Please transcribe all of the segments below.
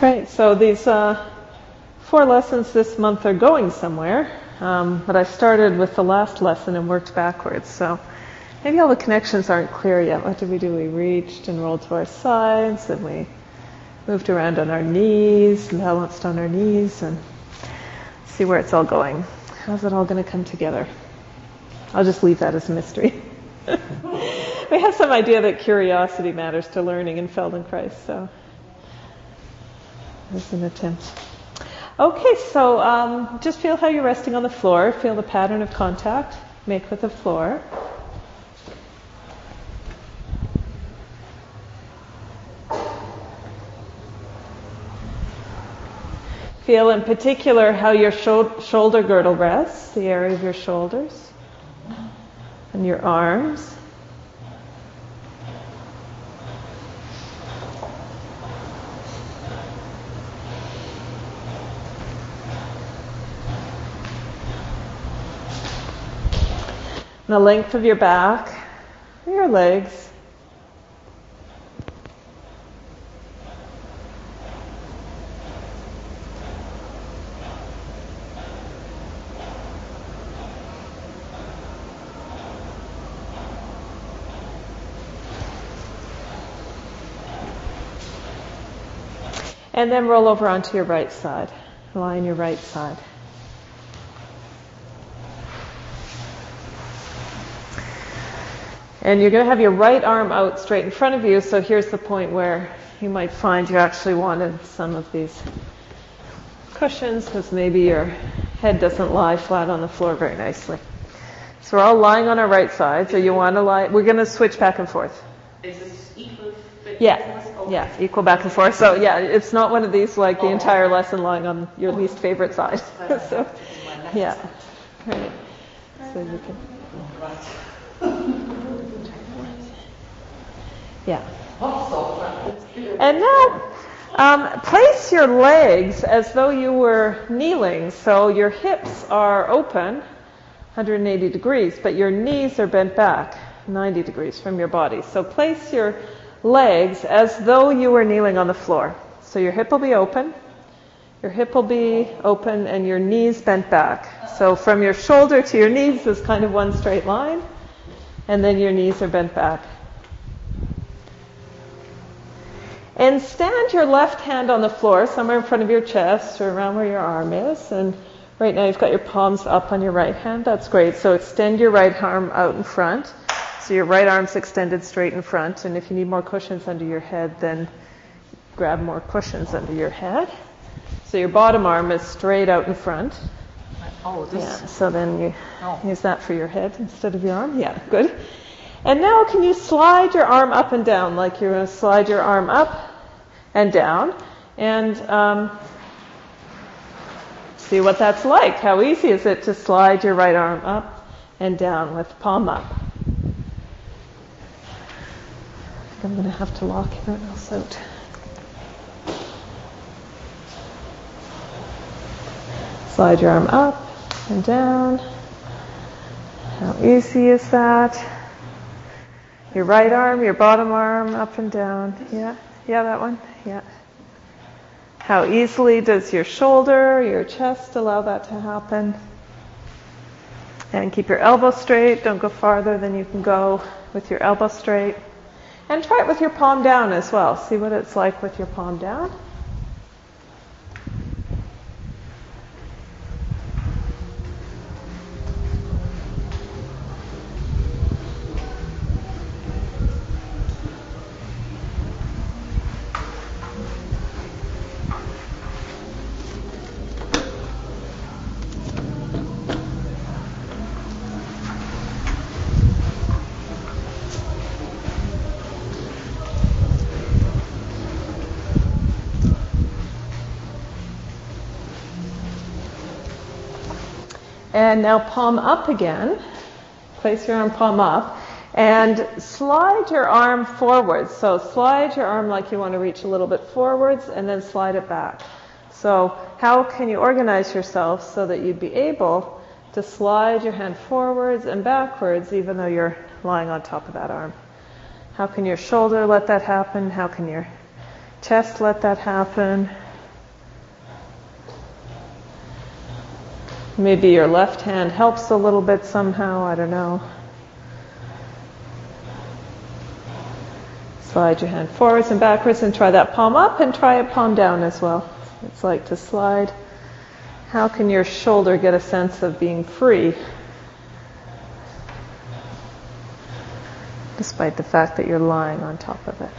Great. So these uh, four lessons this month are going somewhere, um, but I started with the last lesson and worked backwards. So maybe all the connections aren't clear yet. What did we do? We reached and rolled to our sides, and we moved around on our knees, balanced on our knees, and see where it's all going. How's it all going to come together? I'll just leave that as a mystery. we have some idea that curiosity matters to learning in Feldenkrais, so as an attempt. Okay, so um, just feel how you're resting on the floor. Feel the pattern of contact make with the floor. Feel in particular how your shoulder girdle rests, the area of your shoulders, and your arms. The length of your back, your legs. And then roll over onto your right side. Lie on your right side. And you're going to have your right arm out straight in front of you. So here's the point where you might find you actually wanted some of these cushions because maybe your head doesn't lie flat on the floor very nicely. So we're all lying on our right side. So you want to lie. We're going to switch back and forth. Is this equal? Yeah. Yeah, equal back and forth. So yeah, it's not one of these like the entire lesson lying on your least favorite side. so yeah, right. So you can. Yeah. And now, um, place your legs as though you were kneeling. So your hips are open, 180 degrees, but your knees are bent back, 90 degrees from your body. So place your legs as though you were kneeling on the floor. So your hip will be open, your hip will be open, and your knees bent back. So from your shoulder to your knees is kind of one straight line, and then your knees are bent back. And stand your left hand on the floor, somewhere in front of your chest or around where your arm is. And right now you've got your palms up on your right hand. That's great. So extend your right arm out in front. So your right arm's extended straight in front. And if you need more cushions under your head, then grab more cushions under your head. So your bottom arm is straight out in front. Oh, this. Yeah. So then you oh. use that for your head instead of your arm. Yeah, good. And now can you slide your arm up and down like you're going to slide your arm up and down and um, see what that's like. How easy is it to slide your right arm up and down with palm up? I'm going to have to lock everyone else out. Slide your arm up and down. How easy is that? Your right arm, your bottom arm, up and down. Yeah, yeah, that one. Yeah. How easily does your shoulder, your chest allow that to happen? And keep your elbow straight. Don't go farther than you can go with your elbow straight. And try it with your palm down as well. See what it's like with your palm down. And now palm up again. Place your arm palm up. And slide your arm forwards. So slide your arm like you want to reach a little bit forwards and then slide it back. So how can you organize yourself so that you'd be able to slide your hand forwards and backwards even though you're lying on top of that arm? How can your shoulder let that happen? How can your chest let that happen? Maybe your left hand helps a little bit somehow, I don't know. Slide your hand forwards and backwards and try that palm up and try it palm down as well. It's like to slide. How can your shoulder get a sense of being free? Despite the fact that you're lying on top of it.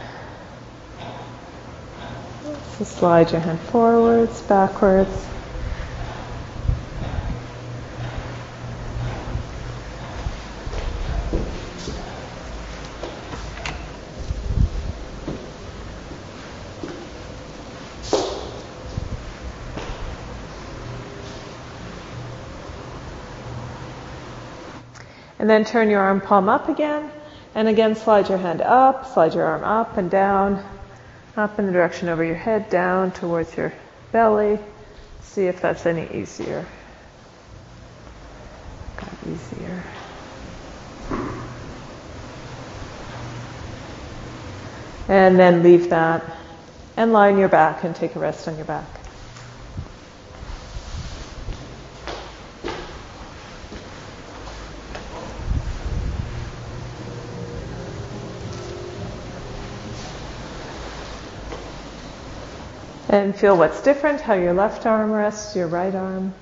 So slide your hand forwards, backwards. And then turn your arm palm up again. And again, slide your hand up, slide your arm up and down, up in the direction over your head, down towards your belly. See if that's any easier. Got easier. And then leave that and lie on your back and take a rest on your back. And feel what's different, how your left arm rests, your right arm.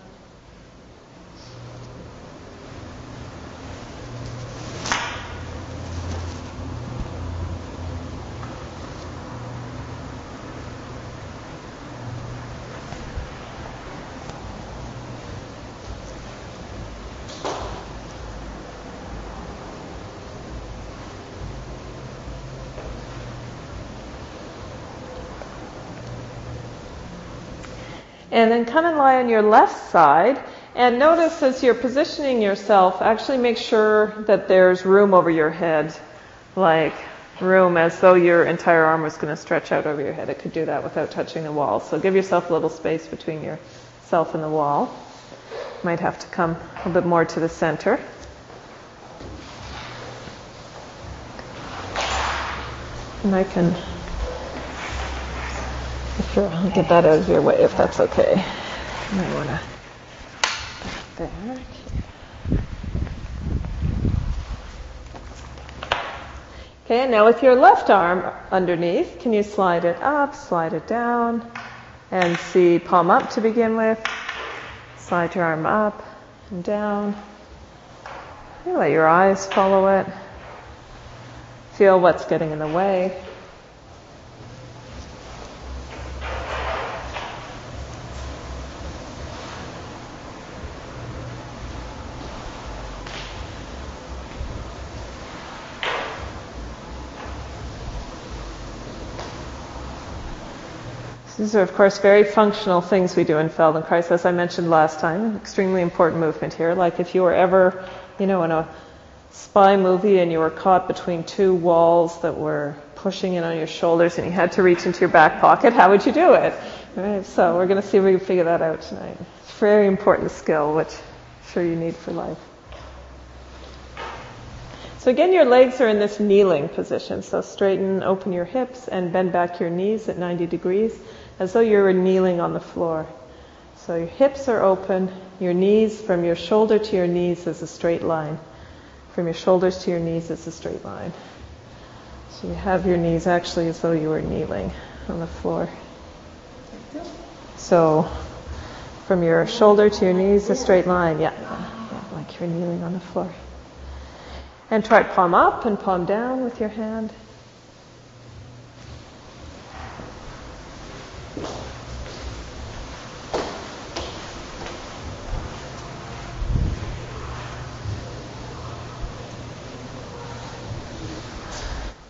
And then come and lie on your left side. And notice as you're positioning yourself, actually make sure that there's room over your head. Like room as though your entire arm was going to stretch out over your head. It could do that without touching the wall. So give yourself a little space between yourself and the wall. Might have to come a little bit more to the center. And I can Sure, I'll get that out of your way if that's okay. You might want to there. Okay, and now with your left arm underneath, can you slide it up, slide it down, and see palm up to begin with. Slide your arm up and down. You let your eyes follow it. Feel what's getting in the way. These are, of course, very functional things we do in Feldenkrais, as I mentioned last time. an Extremely important movement here. Like if you were ever, you know, in a spy movie and you were caught between two walls that were pushing in on your shoulders and you had to reach into your back pocket, how would you do it? Right? So we're going to see if we can figure that out tonight. It's a very important skill, which I'm sure you need for life. So again, your legs are in this kneeling position. So straighten, open your hips, and bend back your knees at 90 degrees as though you were kneeling on the floor. So your hips are open, your knees, from your shoulder to your knees is a straight line. From your shoulders to your knees is a straight line. So you have your knees actually as though you were kneeling on the floor. So from your shoulder to your knees, a straight line. Yeah, yeah like you're kneeling on the floor. And try palm up and palm down with your hand.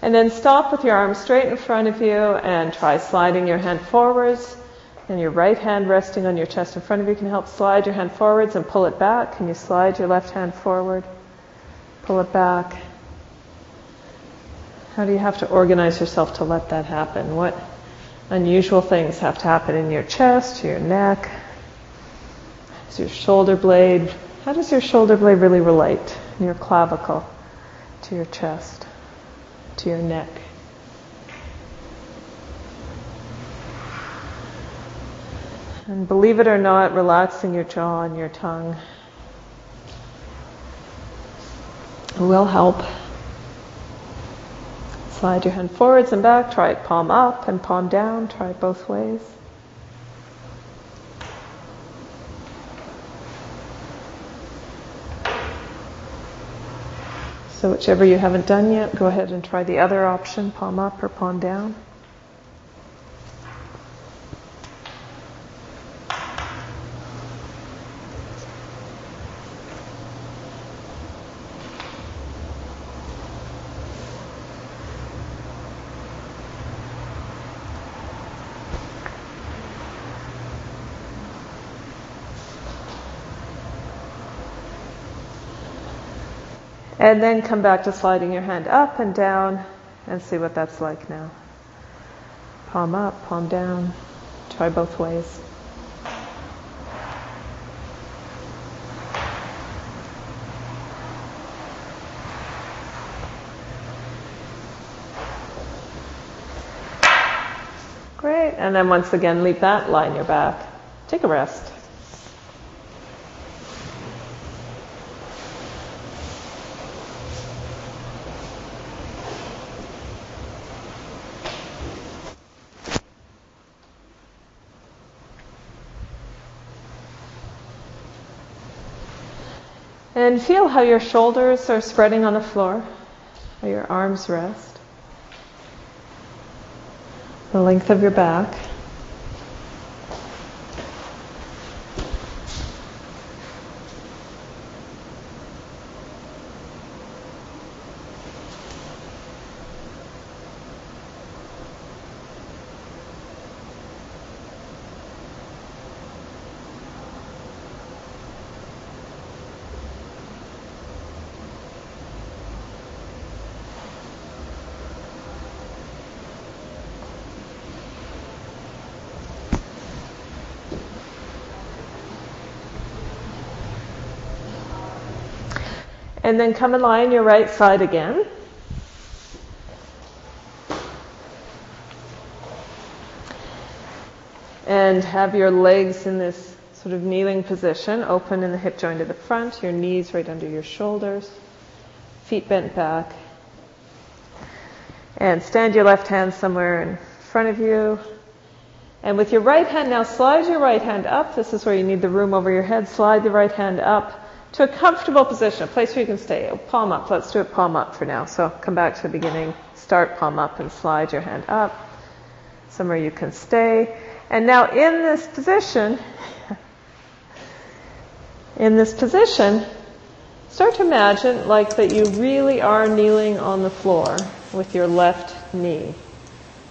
And then stop with your arms straight in front of you and try sliding your hand forwards. And your right hand resting on your chest in front of you can help slide your hand forwards and pull it back. Can you slide your left hand forward? Pull it back. How do you have to organize yourself to let that happen? What unusual things have to happen in your chest, your neck? Is your shoulder blade? How does your shoulder blade really relate? Your clavicle to your chest? to your neck. And believe it or not, relaxing your jaw and your tongue will help. Slide your hand forwards and back, try it palm up and palm down, try it both ways. So, whichever you haven't done yet, go ahead and try the other option, palm up or palm down. And then come back to sliding your hand up and down and see what that's like now. Palm up, palm down. Try both ways. Great. And then once again, leave that, line your back. Take a rest. And feel how your shoulders are spreading on the floor, how your arms rest, the length of your back. And then come and lie on your right side again. And have your legs in this sort of kneeling position, open in the hip joint at the front, your knees right under your shoulders, feet bent back. And stand your left hand somewhere in front of you. And with your right hand, now slide your right hand up. This is where you need the room over your head. Slide the right hand up to a comfortable position, a place where you can stay. Oh, palm up. Let's do it palm up for now. So come back to the beginning. Start palm up and slide your hand up. Somewhere you can stay. And now in this position, in this position, start to imagine like that you really are kneeling on the floor with your left knee.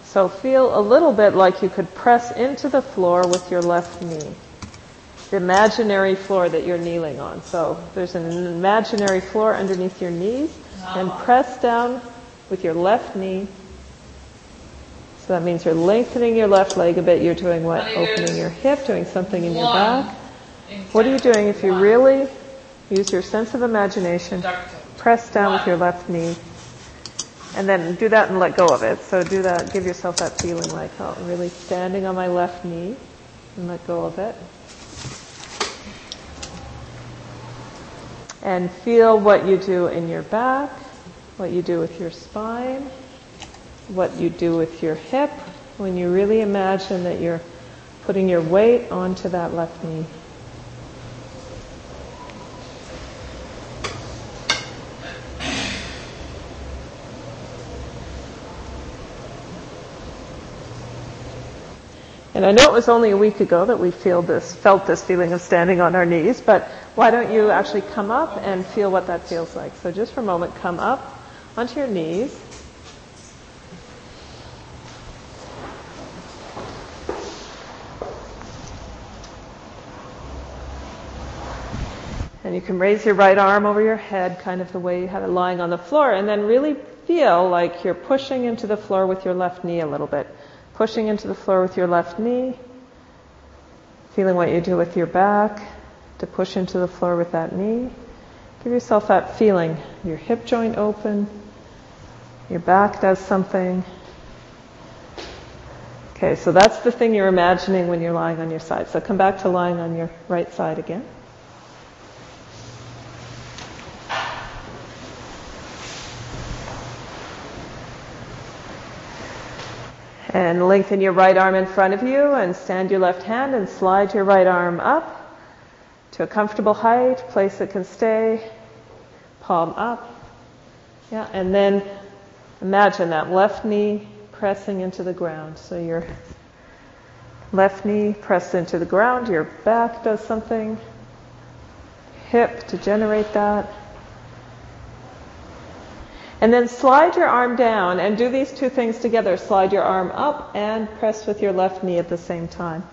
So feel a little bit like you could press into the floor with your left knee imaginary floor that you're kneeling on. So there's an imaginary floor underneath your knees and press down with your left knee. So that means you're lengthening your left leg a bit. You're doing what? Opening your hip, doing something in your back. What are you doing if you really use your sense of imagination? Press down with your left knee. And then do that and let go of it. So do that, give yourself that feeling like, oh, I'm really standing on my left knee and let go of it. And feel what you do in your back, what you do with your spine, what you do with your hip when you really imagine that you're putting your weight onto that left knee. And I know it was only a week ago that we feel this, felt this feeling of standing on our knees, but why don't you actually come up and feel what that feels like? So just for a moment, come up onto your knees. And you can raise your right arm over your head, kind of the way you had it lying on the floor, and then really feel like you're pushing into the floor with your left knee a little bit. Pushing into the floor with your left knee, feeling what you do with your back, to push into the floor with that knee. Give yourself that feeling. Your hip joint open, your back does something. Okay, so that's the thing you're imagining when you're lying on your side. So come back to lying on your right side again. And lengthen your right arm in front of you and stand your left hand and slide your right arm up to a comfortable height, place it can stay, palm up. Yeah, and then imagine that left knee pressing into the ground. So your left knee pressed into the ground, your back does something, hip to generate that. And then slide your arm down and do these two things together. Slide your arm up and press with your left knee at the same time.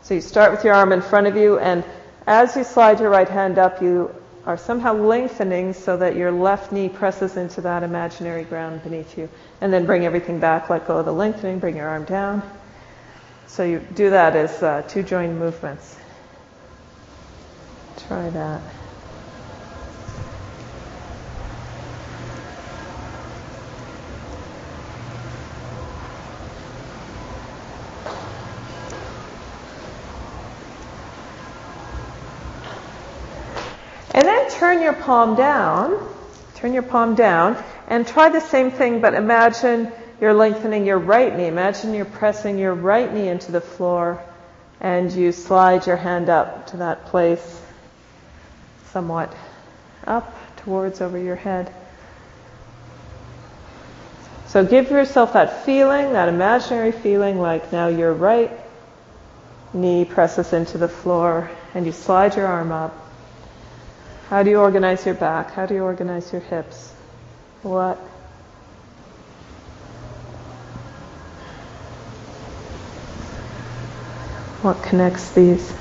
So you start with your arm in front of you and as you slide your right hand up, you are somehow lengthening so that your left knee presses into that imaginary ground beneath you. And then bring everything back, let go of the lengthening, bring your arm down. So you do that as uh, two joined movements. Try that. And then turn your palm down. Turn your palm down and try the same thing, but imagine you're lengthening your right knee. Imagine you're pressing your right knee into the floor and you slide your hand up to that place, somewhat up towards over your head. So give yourself that feeling, that imaginary feeling like now your right knee presses into the floor and you slide your arm up. How do you organize your back? How do you organize your hips? What? What connects these?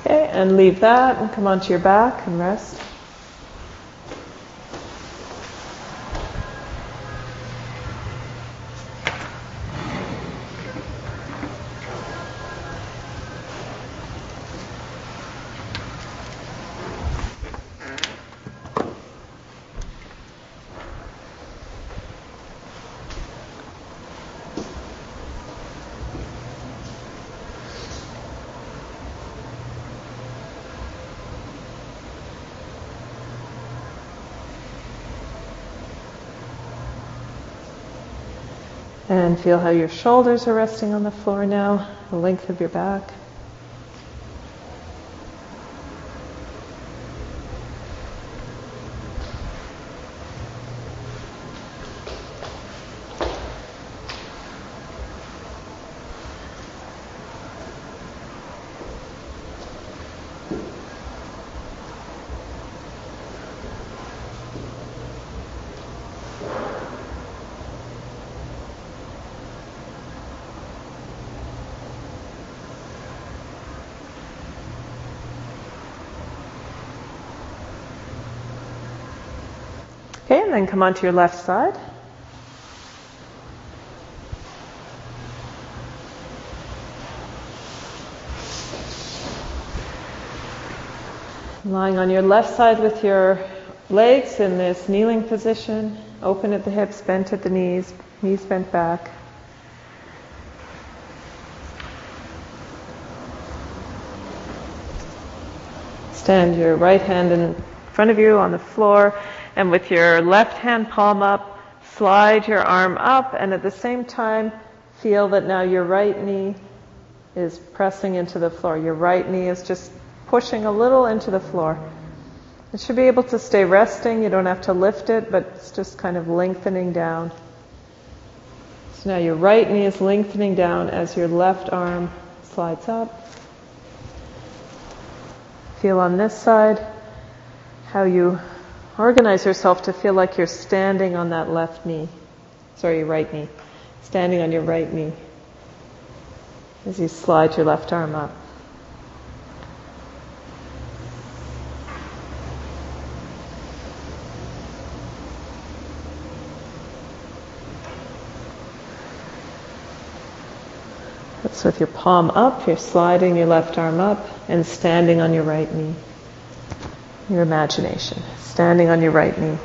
Okay, and leave that and come onto your back and rest. And feel how your shoulders are resting on the floor now, the length of your back. Then come onto your left side. Lying on your left side with your legs in this kneeling position, open at the hips, bent at the knees, knees bent back. Stand your right hand in front of you on the floor and with your left hand palm up, slide your arm up and at the same time feel that now your right knee is pressing into the floor. Your right knee is just pushing a little into the floor. It should be able to stay resting. You don't have to lift it, but it's just kind of lengthening down. So now your right knee is lengthening down as your left arm slides up. Feel on this side how you organize yourself to feel like you're standing on that left knee. sorry, your right knee. Standing on your right knee as you slide your left arm up. So with your palm up, you're sliding your left arm up and standing on your right knee. Your imagination, standing on your right knee.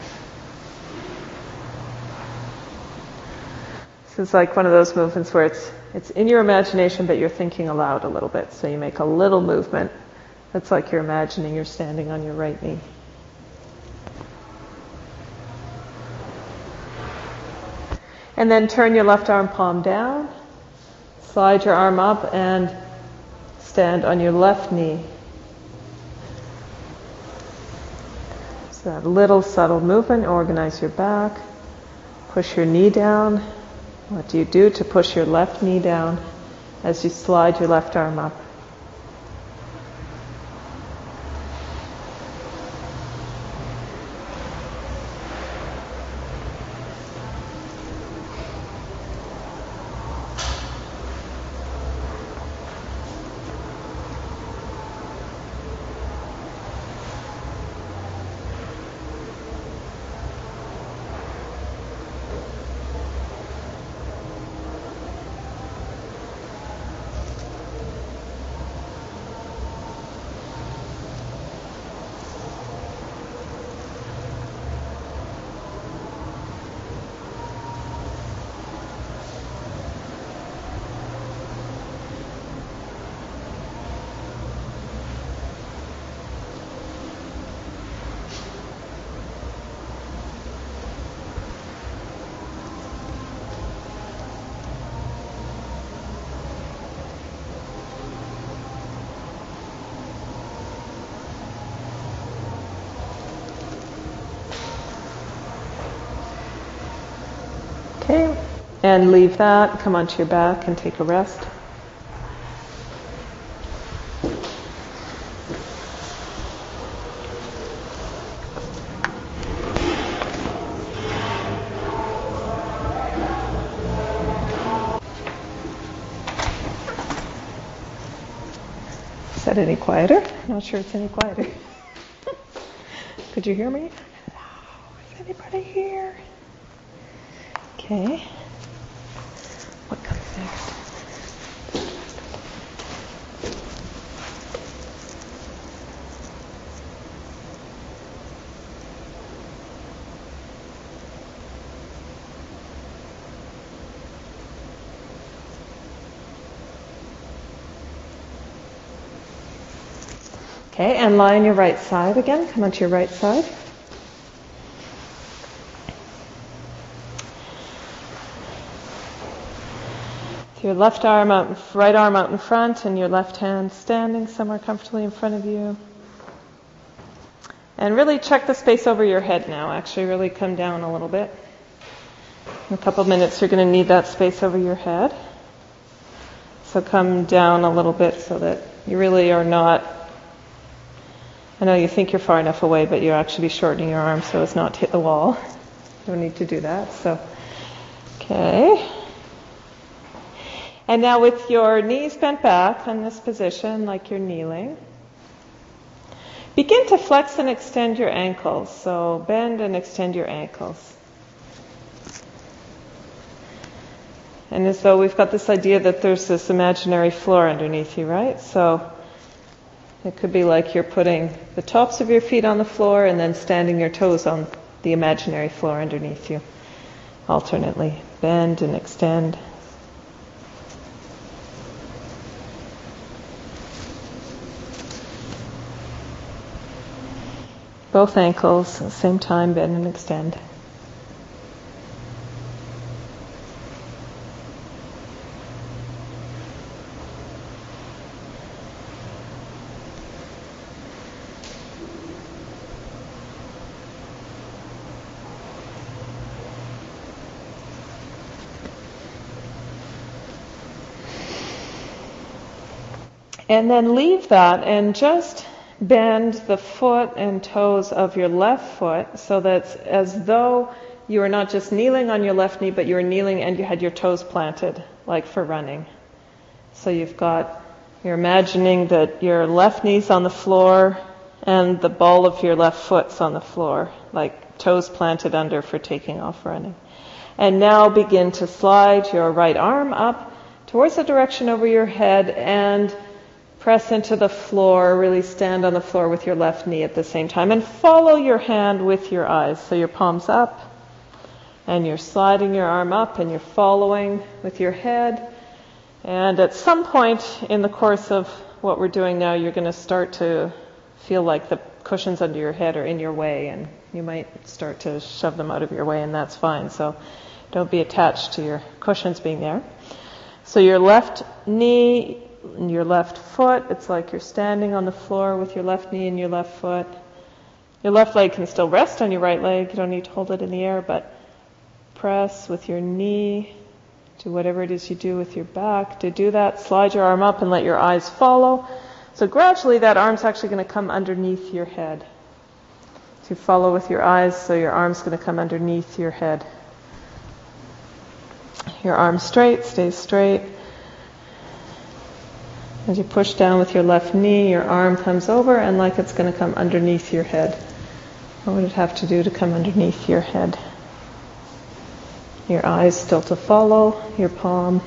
This is like one of those movements where it's it's in your imagination, but you're thinking aloud a little bit. So you make a little movement. That's like you're imagining you're standing on your right knee. And then turn your left arm palm down Slide your arm up and stand on your left knee. That little subtle movement, organize your back, push your knee down. What do you do to push your left knee down as you slide your left arm up? Okay, and leave that, come onto your back and take a rest. Is that any quieter? Not sure it's any quieter. Could you hear me? Is anybody here? Okay. What comes next? Okay, and lie on your right side again. Come onto your right side. your left arm out, right arm out in front, and your left hand standing somewhere comfortably in front of you. And really check the space over your head now. Actually, really come down a little bit. In a couple minutes, you're going to need that space over your head. So come down a little bit so that you really are not. I know you think you're far enough away, but you'll actually shortening your arm so as not to hit the wall. You don't need to do that. So, okay. And now with your knees bent back in this position, like you're kneeling, begin to flex and extend your ankles. So bend and extend your ankles. And as though we've got this idea that there's this imaginary floor underneath you, right? So it could be like you're putting the tops of your feet on the floor and then standing your toes on the imaginary floor underneath you alternately. Bend and extend. Both ankles, at the same time, bend and extend. And then leave that and just bend the foot and toes of your left foot so that as though you are not just kneeling on your left knee, but you are kneeling and you had your toes planted, like for running. So you've got, you're imagining that your left knee's on the floor and the ball of your left foot's on the floor, like toes planted under for taking off running. And now begin to slide your right arm up towards the direction over your head and press into the floor, really stand on the floor with your left knee at the same time and follow your hand with your eyes. So your palms up, and you're sliding your arm up and you're following with your head. And at some point in the course of what we're doing now, you're going to start to feel like the cushions under your head are in your way and you might start to shove them out of your way and that's fine. So don't be attached to your cushions being there. So your left knee and your left foot, it's like you're standing on the floor with your left knee and your left foot. Your left leg can still rest on your right leg. You don't need to hold it in the air, but press with your knee, do whatever it is you do with your back. To do that, slide your arm up and let your eyes follow. So gradually that arm's actually going to come underneath your head. To follow with your eyes, so your arm's going to come underneath your head. Your arm straight, stay straight. As you push down with your left knee, your arm comes over and like it's going to come underneath your head. What would it have to do to come underneath your head? Your eyes still to follow, your palm.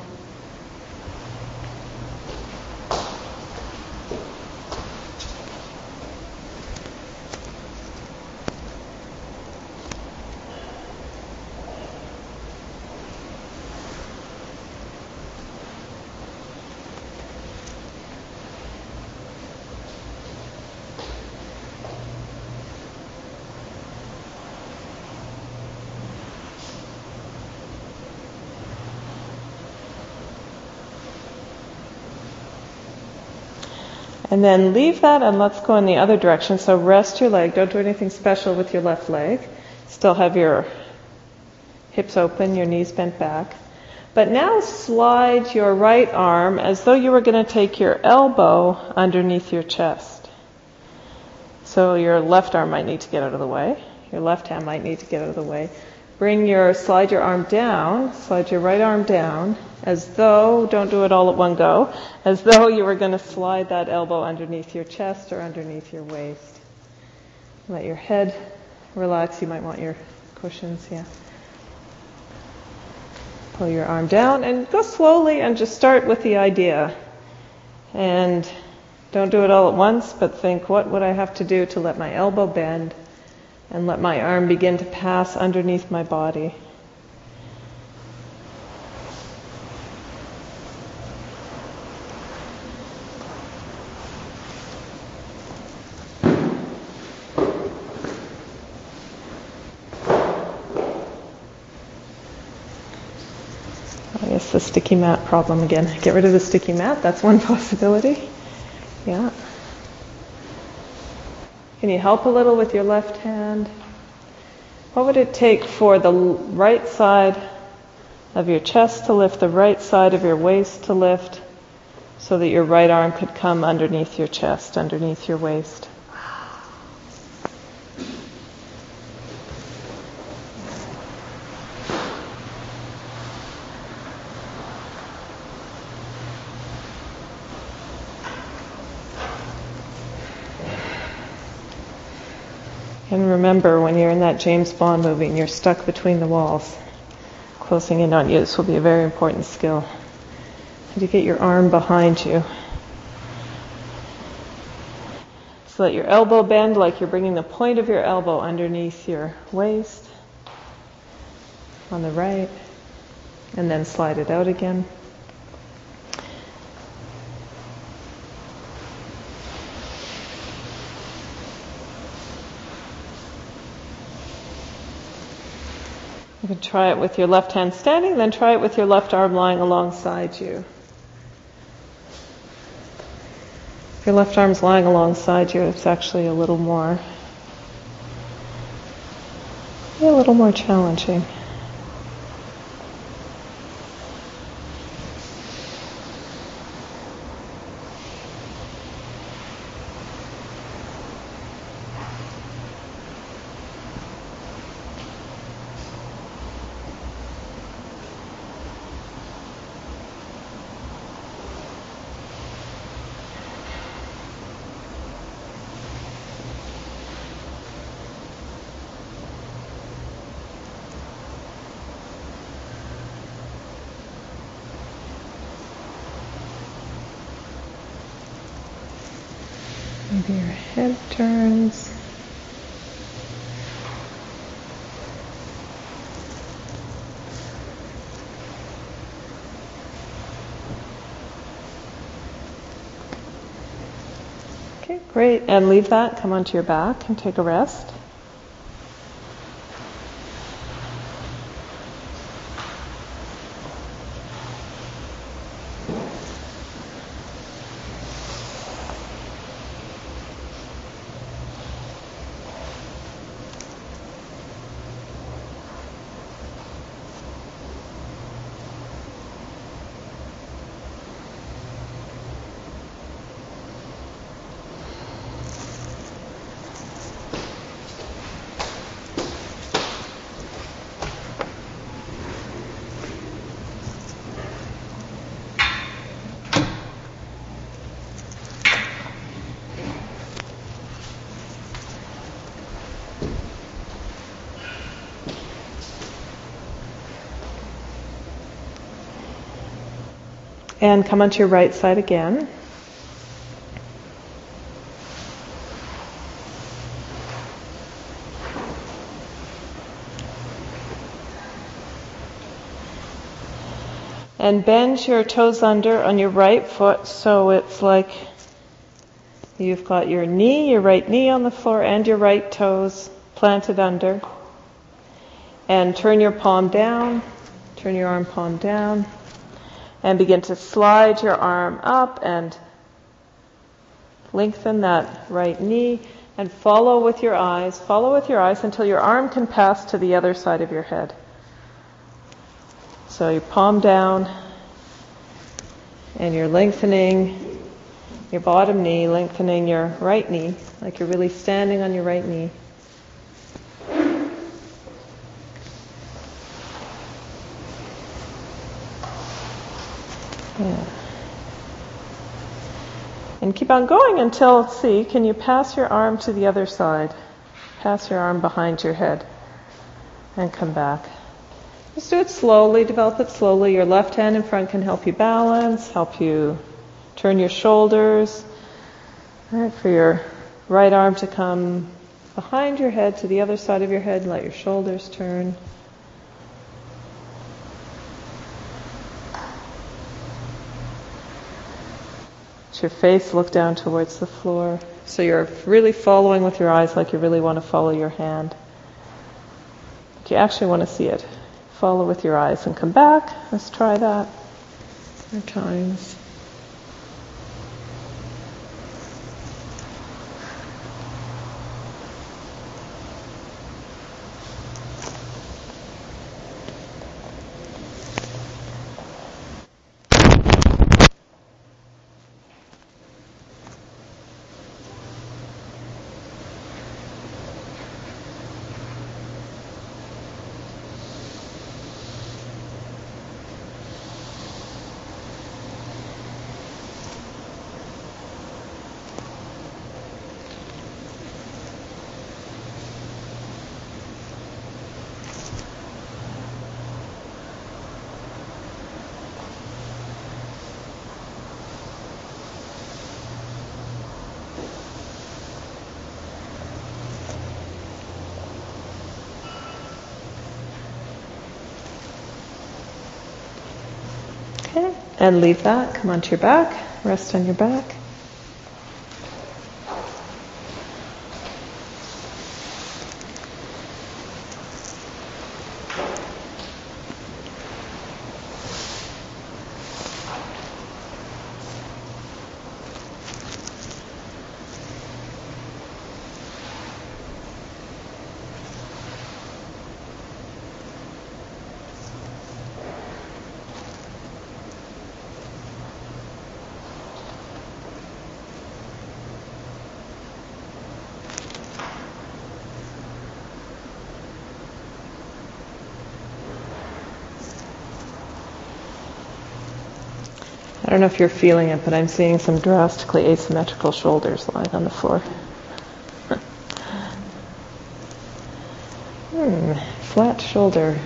And then leave that and let's go in the other direction. So rest your leg. Don't do anything special with your left leg. Still have your hips open, your knees bent back. But now slide your right arm as though you were going to take your elbow underneath your chest. So your left arm might need to get out of the way. Your left hand might need to get out of the way. Bring your, slide your arm down, slide your right arm down, as though, don't do it all at one go, as though you were going to slide that elbow underneath your chest or underneath your waist. Let your head relax. You might want your cushions, yeah. Pull your arm down and go slowly and just start with the idea. And don't do it all at once, but think, what would I have to do to let my elbow bend and let my arm begin to pass underneath my body? the sticky mat problem again. Get rid of the sticky mat, that's one possibility. Yeah. Can you help a little with your left hand? What would it take for the right side of your chest to lift, the right side of your waist to lift, so that your right arm could come underneath your chest, underneath your waist? And remember, when you're in that James Bond movie and you're stuck between the walls, closing in on you, this will be a very important skill. To get your arm behind you. So let your elbow bend like you're bringing the point of your elbow underneath your waist on the right, and then slide it out again. You can try it with your left hand standing, then try it with your left arm lying alongside you. If your left arm's lying alongside you, it's actually a little more, a little more challenging. Your head turns. Okay, great. And leave that, come onto your back and take a rest. And come onto your right side again. And bend your toes under on your right foot so it's like you've got your knee, your right knee on the floor, and your right toes planted under. And turn your palm down, turn your arm palm down and begin to slide your arm up and lengthen that right knee and follow with your eyes. Follow with your eyes until your arm can pass to the other side of your head. So your palm down and you're lengthening your bottom knee, lengthening your right knee, like you're really standing on your right knee. And keep on going until, see, can you pass your arm to the other side? Pass your arm behind your head and come back. Just do it slowly, develop it slowly. Your left hand in front can help you balance, help you turn your shoulders. Right, for your right arm to come behind your head to the other side of your head, let your shoulders turn. Your face look down towards the floor. So you're really following with your eyes like you really want to follow your hand. But you actually want to see it. Follow with your eyes and come back. Let's try that more times. Okay, and leave that. Come onto your back. Rest on your back. don't know if you're feeling it, but I'm seeing some drastically asymmetrical shoulders lying on the floor. hmm, flat shoulder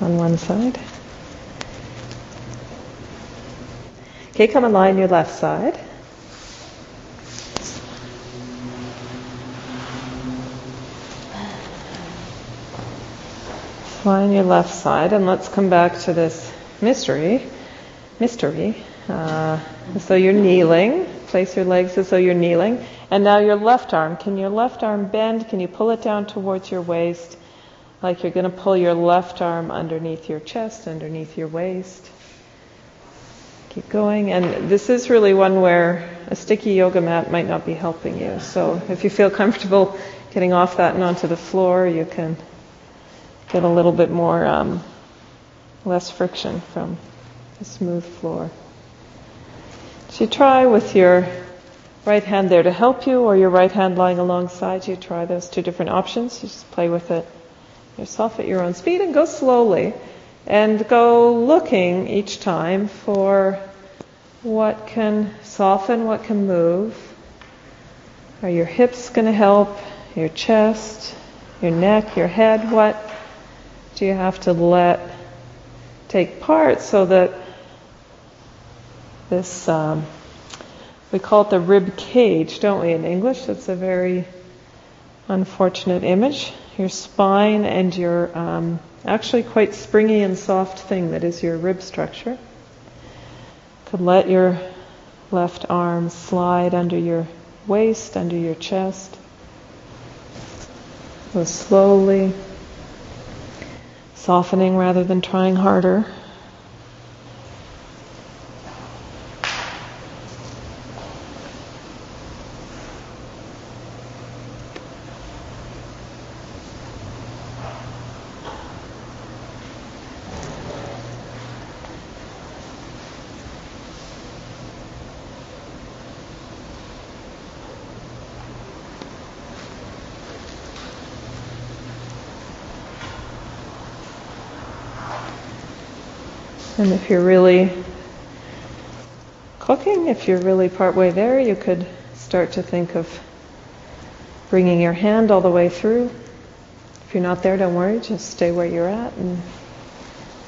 on one side. Okay, come and lie on your left side. Lie on your left side, and let's come back to this mystery. Mystery. Uh, so you're kneeling. Place your legs as though you're kneeling. And now your left arm. Can your left arm bend? Can you pull it down towards your waist? Like you're going to pull your left arm underneath your chest, underneath your waist. Keep going. And this is really one where a sticky yoga mat might not be helping you. So if you feel comfortable getting off that and onto the floor, you can get a little bit more, um, less friction from a smooth floor. So you try with your right hand there to help you or your right hand lying alongside you. Try those two different options. You just play with it yourself at your own speed and go slowly and go looking each time for what can soften, what can move. Are your hips going to help? Your chest, your neck, your head? What do you have to let take part so that this, um, we call it the rib cage, don't we, in English? It's a very unfortunate image. Your spine and your um, actually quite springy and soft thing that is your rib structure. Could let your left arm slide under your waist, under your chest. Slowly softening rather than trying harder. And if you're really cooking, if you're really partway there, you could start to think of bringing your hand all the way through. If you're not there, don't worry, just stay where you're at and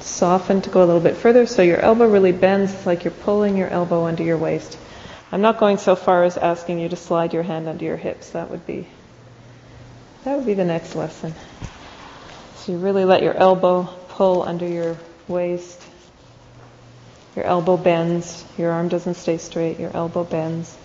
soften to go a little bit further so your elbow really bends it's like you're pulling your elbow under your waist. I'm not going so far as asking you to slide your hand under your hips. That would be that would be the next lesson. So you really let your elbow pull under your waist your elbow bends, your arm doesn't stay straight, your elbow bends.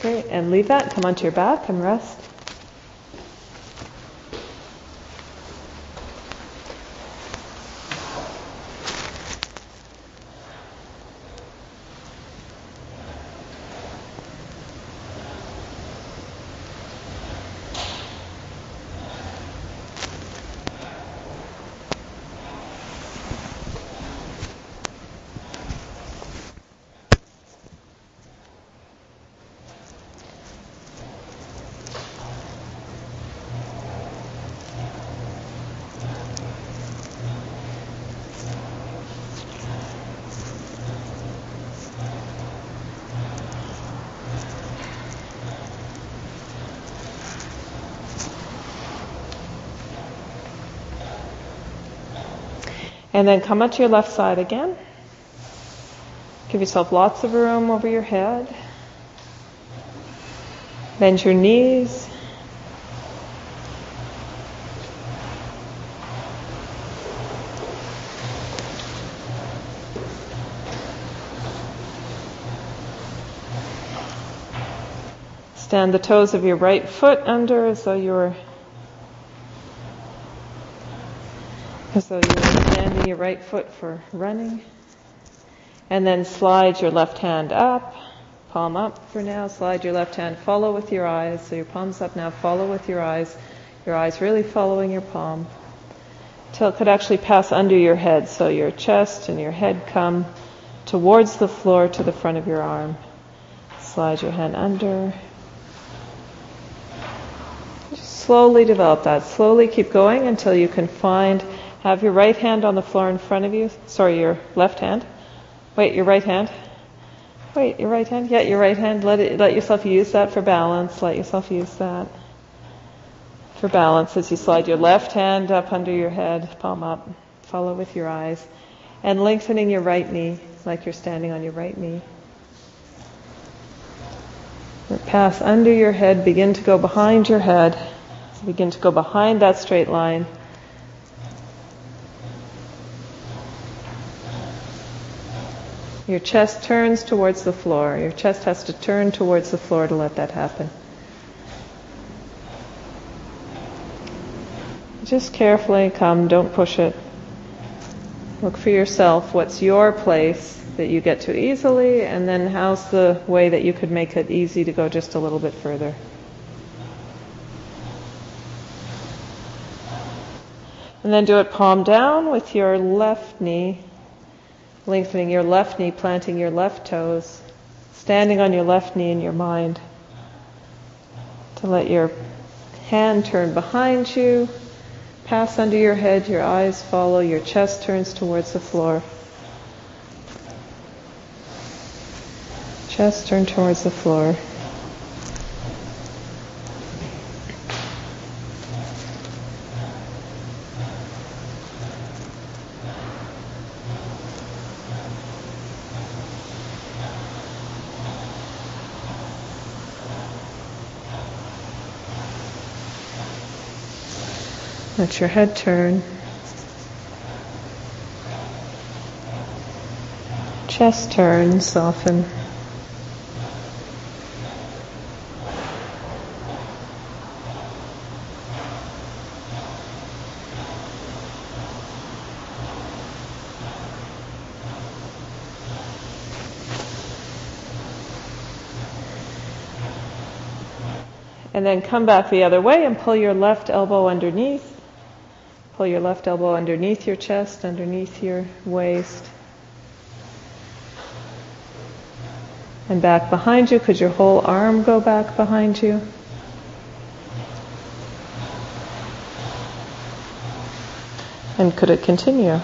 Great. And leave that. Come onto your back and rest. And then come onto your left side again. Give yourself lots of room over your head. Bend your knees. Stand the toes of your right foot under as though you were as though you were your right foot for running. And then slide your left hand up, palm up for now. Slide your left hand, follow with your eyes. So your palm's up now, follow with your eyes. Your eyes really following your palm. Till it could actually pass under your head. So your chest and your head come towards the floor to the front of your arm. Slide your hand under. Just slowly develop that. Slowly keep going until you can find Have your right hand on the floor in front of you. Sorry, your left hand. Wait, your right hand. Wait, your right hand. Yeah, your right hand. Let it. Let yourself use that for balance. Let yourself use that for balance as you slide your left hand up under your head, palm up. Follow with your eyes, and lengthening your right knee like you're standing on your right knee. Pass under your head. Begin to go behind your head. Begin to go behind that straight line. Your chest turns towards the floor. Your chest has to turn towards the floor to let that happen. Just carefully come, don't push it. Look for yourself. What's your place that you get to easily, and then how's the way that you could make it easy to go just a little bit further? And then do it palm down with your left knee lengthening your left knee, planting your left toes, standing on your left knee in your mind. To let your hand turn behind you, pass under your head, your eyes follow, your chest turns towards the floor. Chest turn towards the floor. Let your head turn. Chest turn, soften. And then come back the other way and pull your left elbow underneath. Pull your left elbow underneath your chest, underneath your waist. And back behind you. Could your whole arm go back behind you? And could it continue?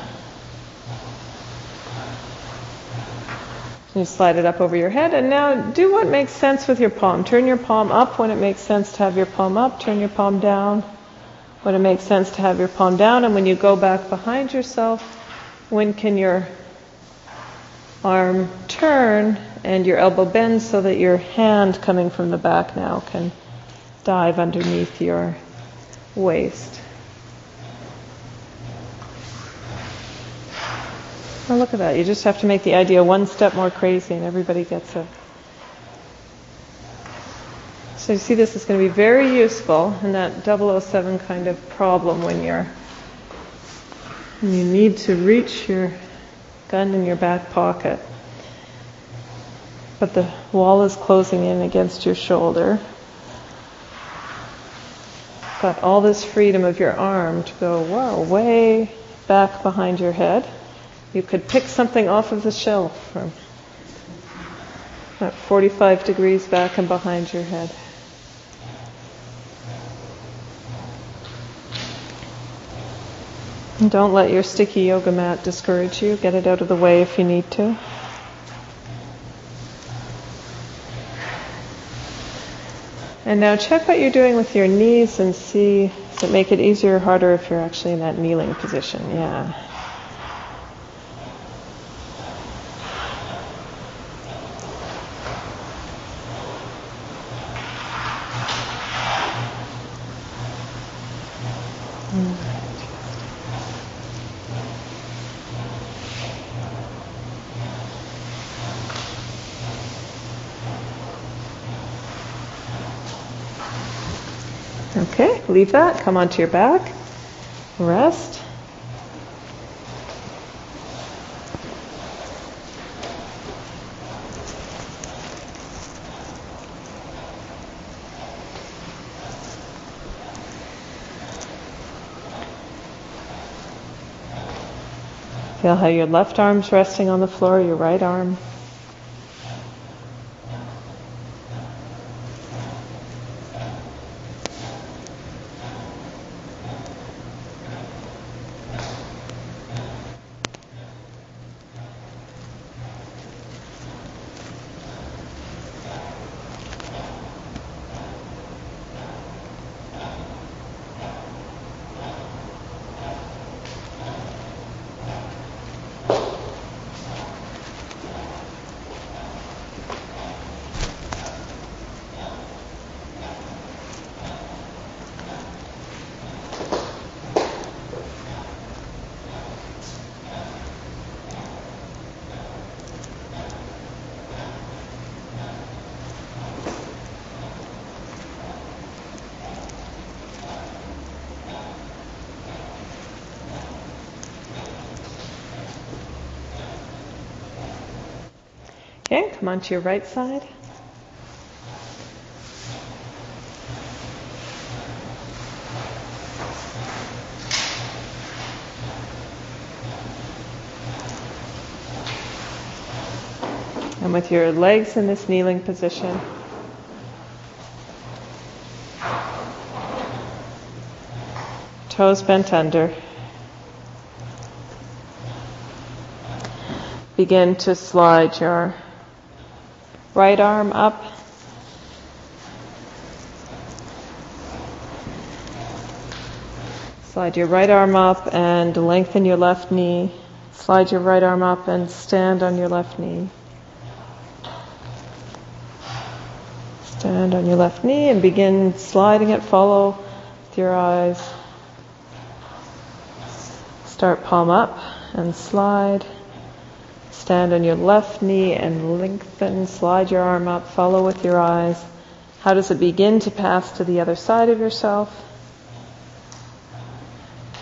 You slide it up over your head, and now do what makes sense with your palm. Turn your palm up when it makes sense to have your palm up. Turn your palm down when it makes sense to have your palm down. And when you go back behind yourself, when can your arm turn and your elbow bend so that your hand coming from the back now can dive underneath your waist. Well, look at that. You just have to make the idea one step more crazy and everybody gets it. So you see this is going to be very useful in that 007 kind of problem when you're when you need to reach your gun in your back pocket. But the wall is closing in against your shoulder. Got all this freedom of your arm to go, way back behind your head. You could pick something off of the shelf from about 45 degrees back and behind your head. Don't let your sticky yoga mat discourage you. Get it out of the way if you need to. And now check what you're doing with your knees and see does it make it easier or harder if you're actually in that kneeling position? Yeah. Okay, leave that. Come onto your back. Rest. Feel how your left arm's resting on the floor, your right arm Okay, come onto your right side. And with your legs in this kneeling position, toes bent under, begin to slide your right arm up. Slide your right arm up and lengthen your left knee. Slide your right arm up and stand on your left knee. Stand on your left knee and begin sliding it. Follow with your eyes. Start palm up and slide. Stand on your left knee and lengthen. Slide your arm up. Follow with your eyes. How does it begin to pass to the other side of yourself?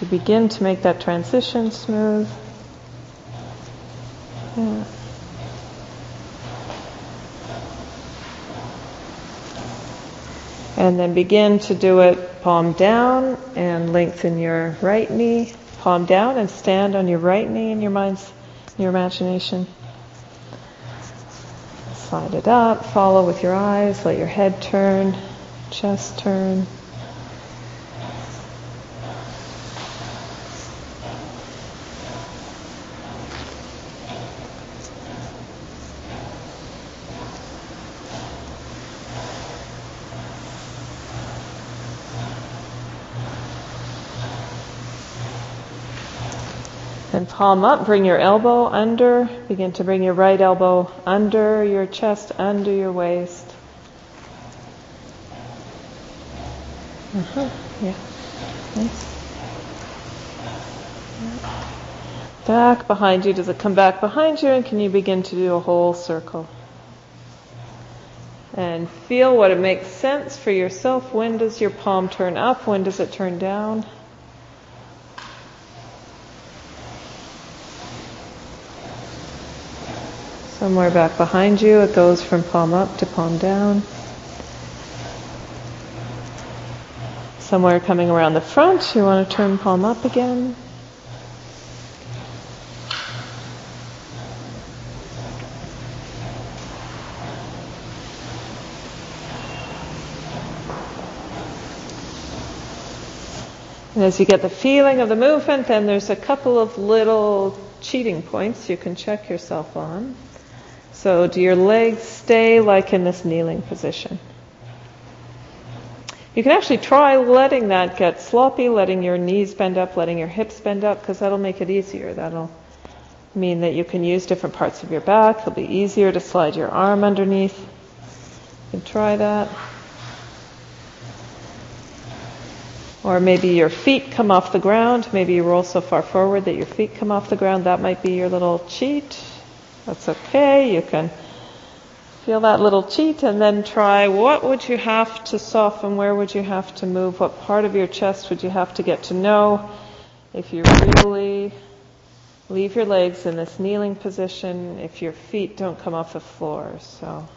You begin to make that transition smooth. Yeah. And then begin to do it palm down and lengthen your right knee. Palm down and stand on your right knee in your mind's your imagination. Slide it up, follow with your eyes, let your head turn, chest turn. Palm up, bring your elbow under. Begin to bring your right elbow under your chest, under your waist. Uh-huh. Yeah. Nice. Back behind you. Does it come back behind you? And can you begin to do a whole circle? And feel what it makes sense for yourself. When does your palm turn up? When does it turn down? Somewhere back behind you, it goes from palm up to palm down. Somewhere coming around the front, you want to turn palm up again. And as you get the feeling of the movement, then there's a couple of little cheating points you can check yourself on. So do your legs stay like in this kneeling position? You can actually try letting that get sloppy, letting your knees bend up, letting your hips bend up, because that'll make it easier. That'll mean that you can use different parts of your back. It'll be easier to slide your arm underneath. You can try that. Or maybe your feet come off the ground. Maybe you roll so far forward that your feet come off the ground. That might be your little cheat. That's okay. You can feel that little cheat and then try what would you have to soften? Where would you have to move? What part of your chest would you have to get to know if you really leave your legs in this kneeling position if your feet don't come off the floor? So.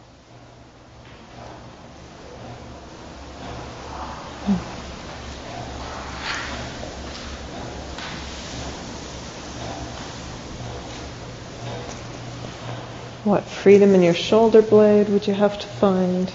What freedom in your shoulder blade would you have to find?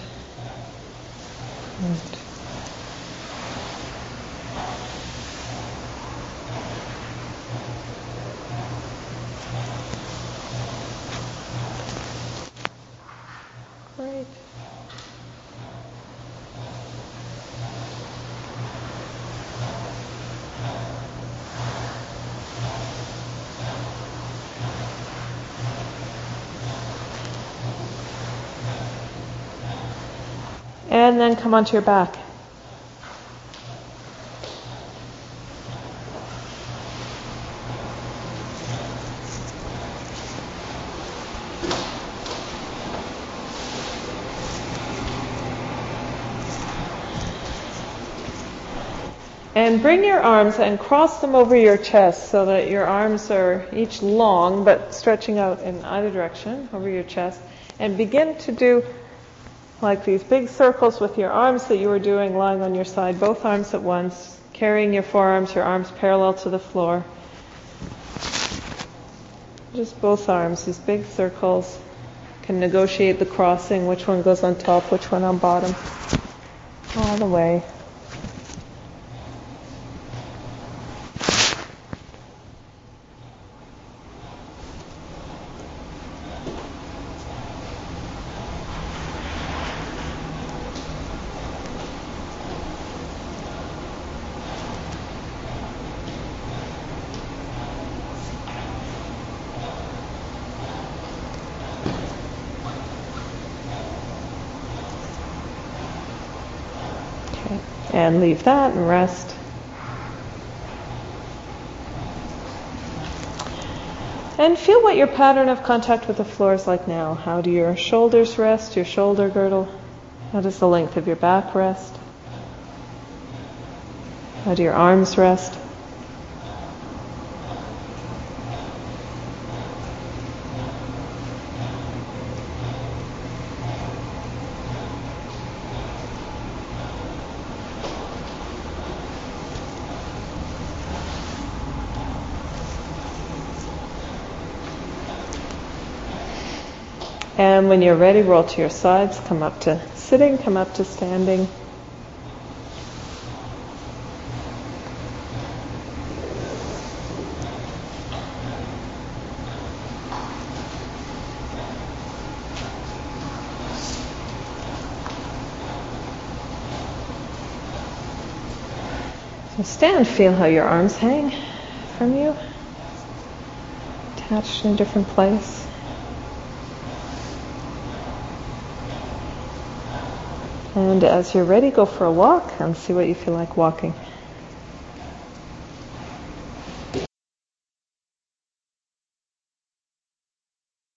Come onto your back. And bring your arms and cross them over your chest so that your arms are each long but stretching out in either direction over your chest. And begin to do like these big circles with your arms that you were doing lying on your side, both arms at once, carrying your forearms, your arms parallel to the floor. Just both arms, these big circles. Can negotiate the crossing, which one goes on top, which one on bottom. All the way. And leave that and rest. And feel what your pattern of contact with the floor is like now. How do your shoulders rest, your shoulder girdle? How does the length of your back rest? How do your arms rest? And when you're ready, roll to your sides, come up to sitting, come up to standing. So stand, feel how your arms hang from you, attached in a different place. And as you're ready, go for a walk and see what you feel like walking.